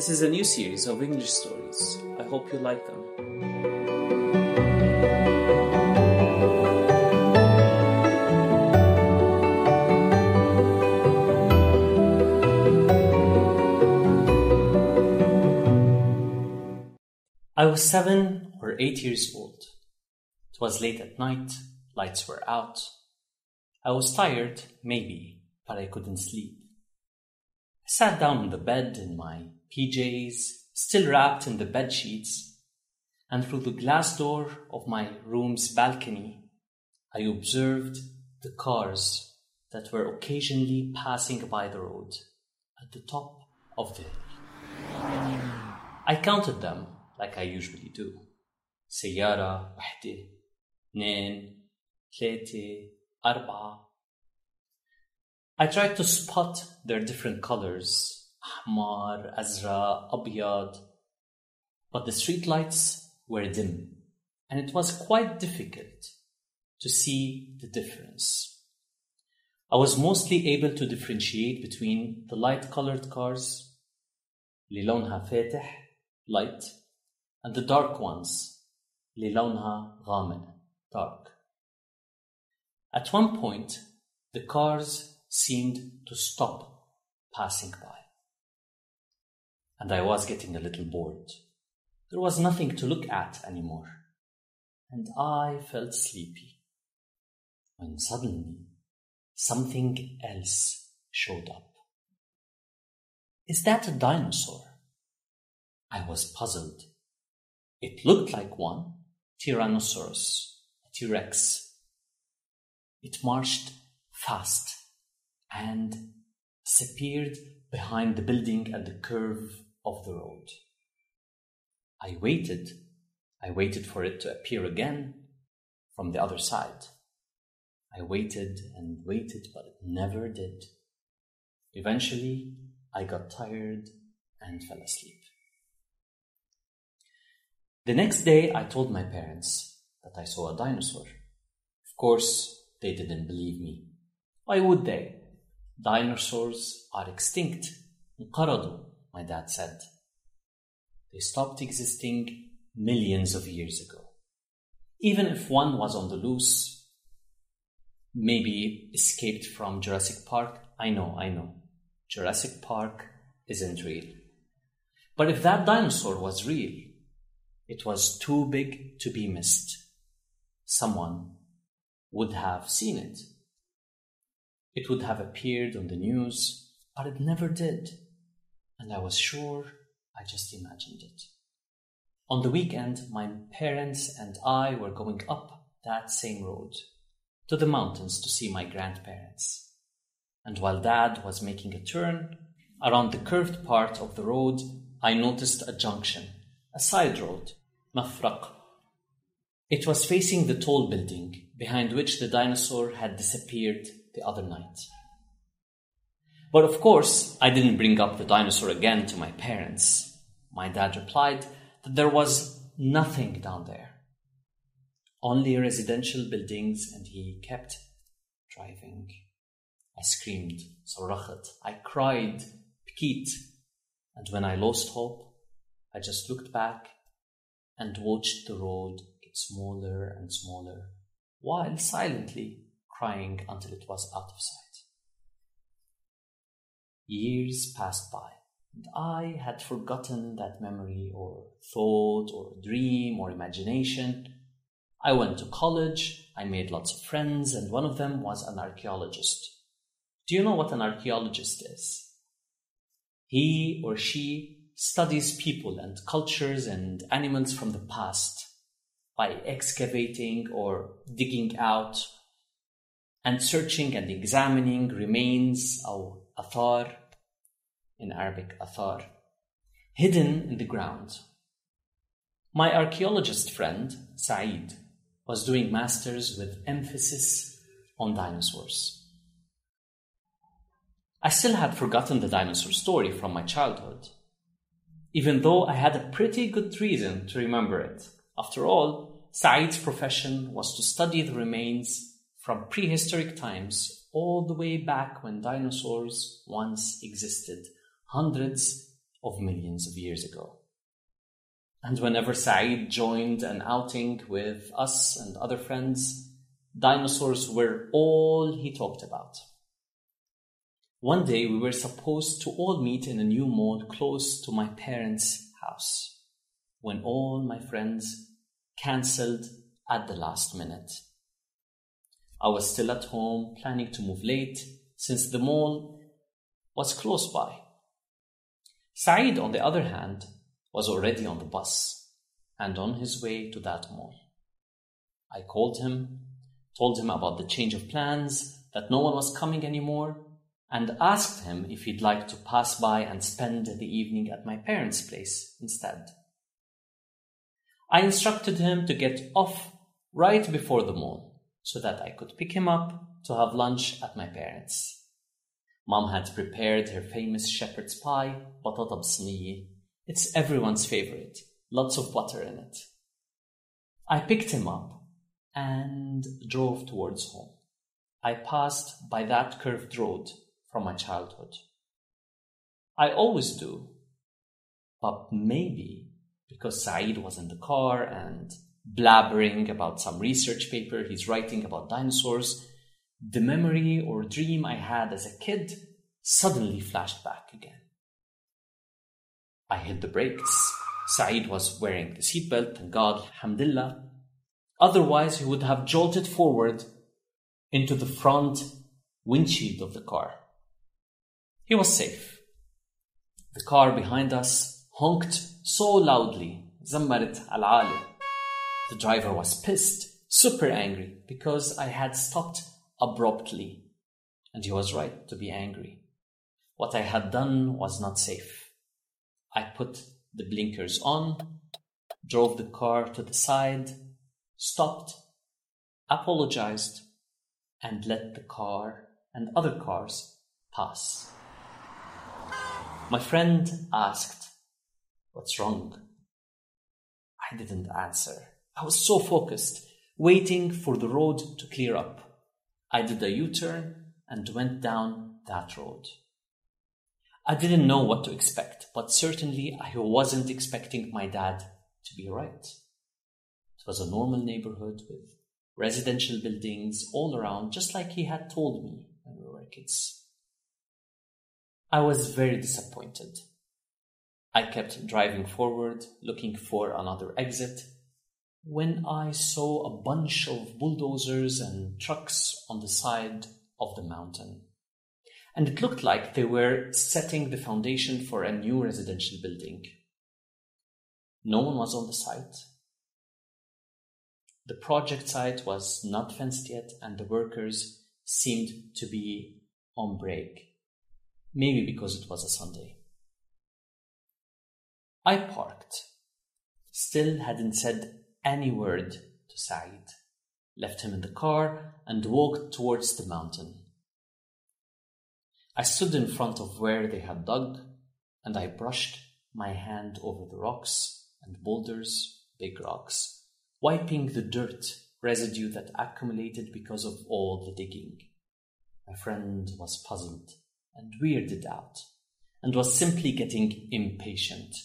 This is a new series of English stories. I hope you like them. I was seven or eight years old. It was late at night, lights were out. I was tired, maybe, but I couldn't sleep I sat down on the bed in my PJs, still wrapped in the bed sheets, and through the glass door of my room's balcony, I observed the cars that were occasionally passing by the road at the top of the hill. I counted them like I usually do. سيارة وحدة اثنين ثلاثة أربعة I tried to spot their different colors أحمر أزرق أبيض but the streetlights were dim and it was quite difficult to see the difference. I was mostly able to differentiate between the light colored cars اللي لونها فاتح light and the dark ones اللي لونها غامق dark. At one point, the cars seemed to stop passing by. And I was getting a little bored. There was nothing to look at anymore. And I felt sleepy. When suddenly, something else showed up. Is that a dinosaur? I was puzzled. It looked like one, Tyrannosaurus, a T-Rex. It marched fast and disappeared behind the building at the curve of the road. I waited. I waited for it to appear again from the other side. I waited and waited, but it never did. Eventually, I got tired and fell asleep. The next day, I told my parents that I saw a dinosaur. Of course, they didn't believe me. Why would they? Dinosaurs are extinct. انقرضوا, my dad said. They stopped existing millions of years ago. Even if one was on the loose, maybe escaped from Jurassic Park, I know, I know. Jurassic Park isn't real. But if that dinosaur was real, it was too big to be missed. Someone would have seen it. It would have appeared on the news, but it never did. And I was sure I just imagined it. On the weekend, my parents and I were going up that same road to the mountains to see my grandparents. And while dad was making a turn around the curved part of the road, I noticed a junction, a side road, mafraq. It was facing the tall building behind which the dinosaur had disappeared the other night. But of course, I didn't bring up the dinosaur again to my parents. My dad replied that there was nothing down there, only residential buildings, and he kept driving. I screamed, Sorachat. I cried, Pkit. And when I lost hope, I just looked back and watched the road get smaller and smaller, while silently crying until it was out of sight. Years passed by, and I had forgotten that memory or thought or dream or imagination. I went to college, I made lots of friends, and one of them was an archaeologist. Do you know what an archaeologist is? He or she studies people and cultures and animals from the past by excavating or digging out and searching and examining remains or athar in Arabic athar hidden in the ground. My archaeologist friend Saeed was doing masters with emphasis on dinosaurs. I still had forgotten the dinosaur story from my childhood, even though I had a pretty good reason to remember it. After all, Saeed's profession was to study the remains from prehistoric times all the way back when dinosaurs once existed, hundreds, of millions of years ago. And whenever Saeed joined an outing with us and other friends, dinosaurs were all he talked about. One day we were supposed to all meet in a new mall close to my parents' house when all my friends cancelled at the last minute. I was still at home planning to move late since the mall was close by. Saeed, on the other hand, was already on the bus and on his way to that mall. I called him, told him about the change of plans, that no one was coming anymore, and asked him if he'd like to pass by and spend the evening at my parents' place instead. I instructed him to get off right before the mall so that I could pick him up to have lunch at my parents'. Mom had prepared her famous shepherd's pie, batata bsniye, it's everyone's favorite. Lots of butter in it. I picked him up and drove towards home. I passed by that curved road from my childhood. I always do, but maybe because Saeed was in the car and blabbering about some research paper he's writing about dinosaurs, the memory or dream I had as a kid suddenly flashed back again. I hit the brakes. Saeed was wearing the seatbelt, thank God, alhamdulillah. Otherwise, he would have jolted forward into the front windshield of the car. He was safe. The car behind us honked so loudly, zammarit al The driver was pissed, super angry, because I had stopped abruptly. And he was right to be angry. What I had done was not safe. I put the blinkers on, drove the car to the side, stopped, apologized, and let the car and other cars pass. My friend asked, What's wrong? I didn't answer. I was so focused, waiting for the road to clear up. I did a U turn and went down that road. I didn't know what to expect, but certainly I wasn't expecting my dad to be right. It was a normal neighborhood with residential buildings all around, just like he had told me when we were kids. I was very disappointed. I kept driving forward, looking for another exit, when I saw a bunch of bulldozers and trucks on the side of the mountain and it looked like they were setting the foundation for a new residential building. No one was on the site. The project site was not fenced yet, and the workers seemed to be on break, maybe because it was a Sunday. I parked, still hadn't said any word to Saeed, left him in the car, and walked towards the mountain. I stood in front of where they had dug, and I brushed my hand over the rocks and boulders, big rocks, wiping the dirt residue that accumulated because of all the digging. My friend was puzzled and weirded out, and was simply getting impatient.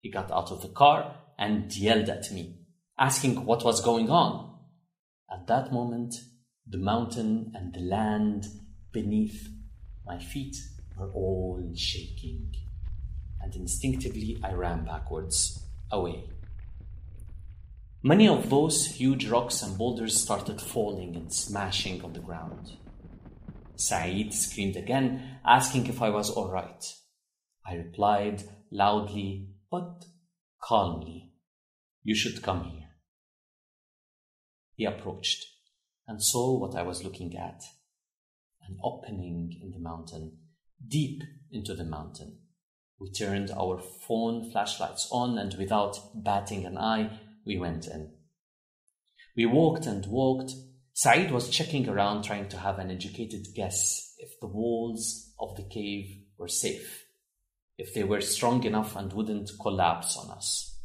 He got out of the car and yelled at me, asking what was going on. At that moment, the mountain and the land beneath my feet were all shaking, and instinctively I ran backwards, away. Many of those huge rocks and boulders started falling and smashing on the ground. Saeed screamed again, asking if I was all right. I replied loudly but calmly, You should come here. He approached and saw what I was looking at an opening in the mountain, deep into the mountain. We turned our phone flashlights on and without batting an eye, we went in. We walked and walked. Saeed was checking around trying to have an educated guess if the walls of the cave were safe, if they were strong enough and wouldn't collapse on us,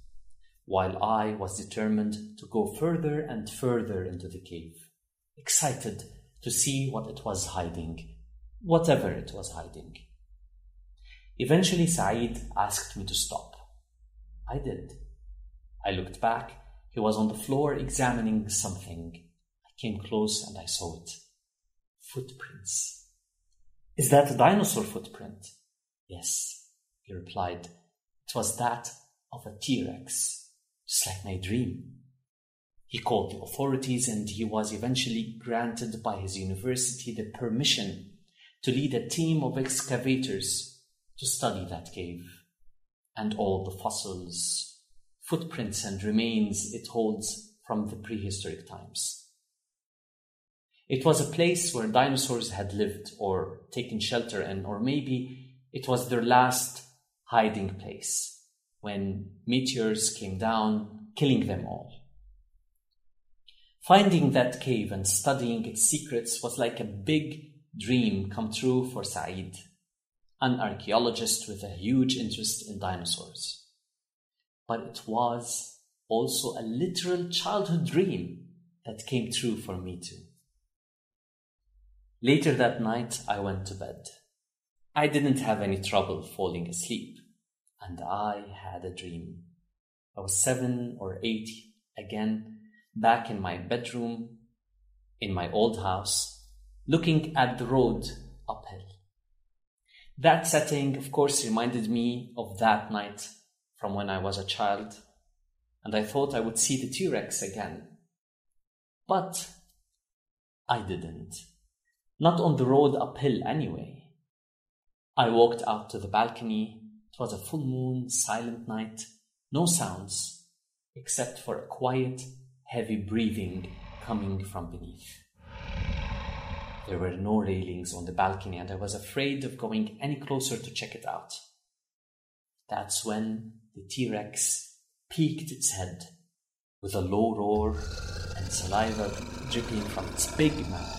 while I was determined to go further and further into the cave, excited to see what it was hiding, whatever it was hiding. Eventually, Saeed asked me to stop. I did. I looked back. He was on the floor examining something. I came close and I saw it. Footprints. Is that a dinosaur footprint? Yes, he replied. It was that of a T Rex, just like my dream. He called the authorities and he was eventually granted by his university the permission to lead a team of excavators to study that cave and all the fossils, footprints, and remains it holds from the prehistoric times. It was a place where dinosaurs had lived or taken shelter in, or maybe it was their last hiding place when meteors came down, killing them all. Finding that cave and studying its secrets was like a big dream come true for Saeed, an archaeologist with a huge interest in dinosaurs. But it was also a literal childhood dream that came true for me too. Later that night, I went to bed. I didn't have any trouble falling asleep, and I had a dream. I was seven or eight again, back in my bedroom in my old house, looking at the road uphill. That setting, of course, reminded me of that night from when I was a child, and I thought I would see the T Rex again. But I didn't. Not on the road uphill, anyway. I walked out to the balcony. It was a full moon, silent night, no sounds, except for a quiet, heavy breathing coming from beneath. There were no railings on the balcony, and I was afraid of going any closer to check it out. That's when the T Rex peeked its head with a low roar and saliva dripping from its big mouth.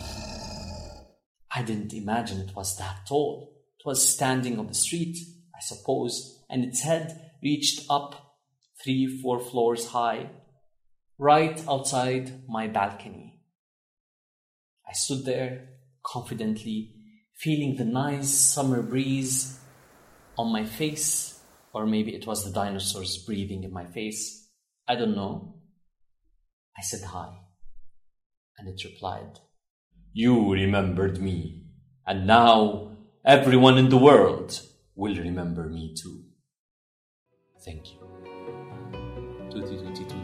I didn't imagine it was that tall. It was standing on the street, suppose, and its head reached up three, four floors high, right outside my balcony. I stood there confidently, feeling the nice summer breeze on my face, or maybe it was the dinosaurs breathing in my face. I don't know. I said hi, and it replied, You remembered me, and now everyone in the world will remember me too. Thank you. 2022